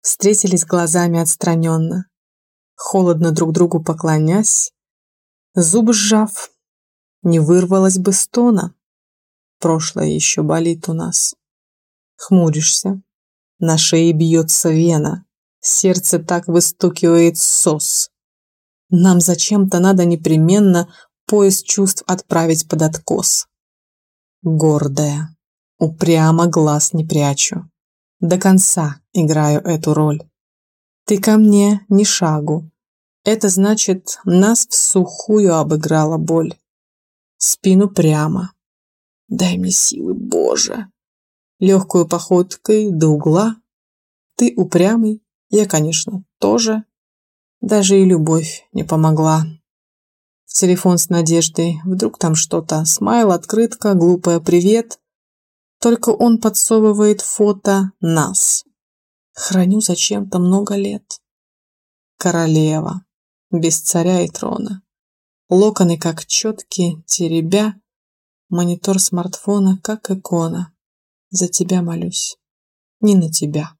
Встретились глазами отстраненно, холодно друг другу поклонясь, зубы сжав, не вырвалось бы стона. Прошлое еще болит у нас. Хмуришься, на шее бьется вена, сердце так выстукивает сос. Нам зачем-то надо непременно поезд чувств отправить под откос. Гордая, упрямо глаз не прячу. До конца играю эту роль. Ты ко мне ни шагу. Это значит, нас в сухую обыграла боль. Спину прямо. Дай мне силы, Боже легкую походкой до угла. Ты упрямый, я, конечно, тоже. Даже и любовь не помогла. Телефон с Надеждой, вдруг там что-то. Смайл, открытка, глупая привет. Только он подсовывает фото нас. Храню зачем-то много лет. Королева, без царя и трона. Локоны как четкие, теребя. Монитор смартфона как икона. За тебя молюсь. Не на тебя.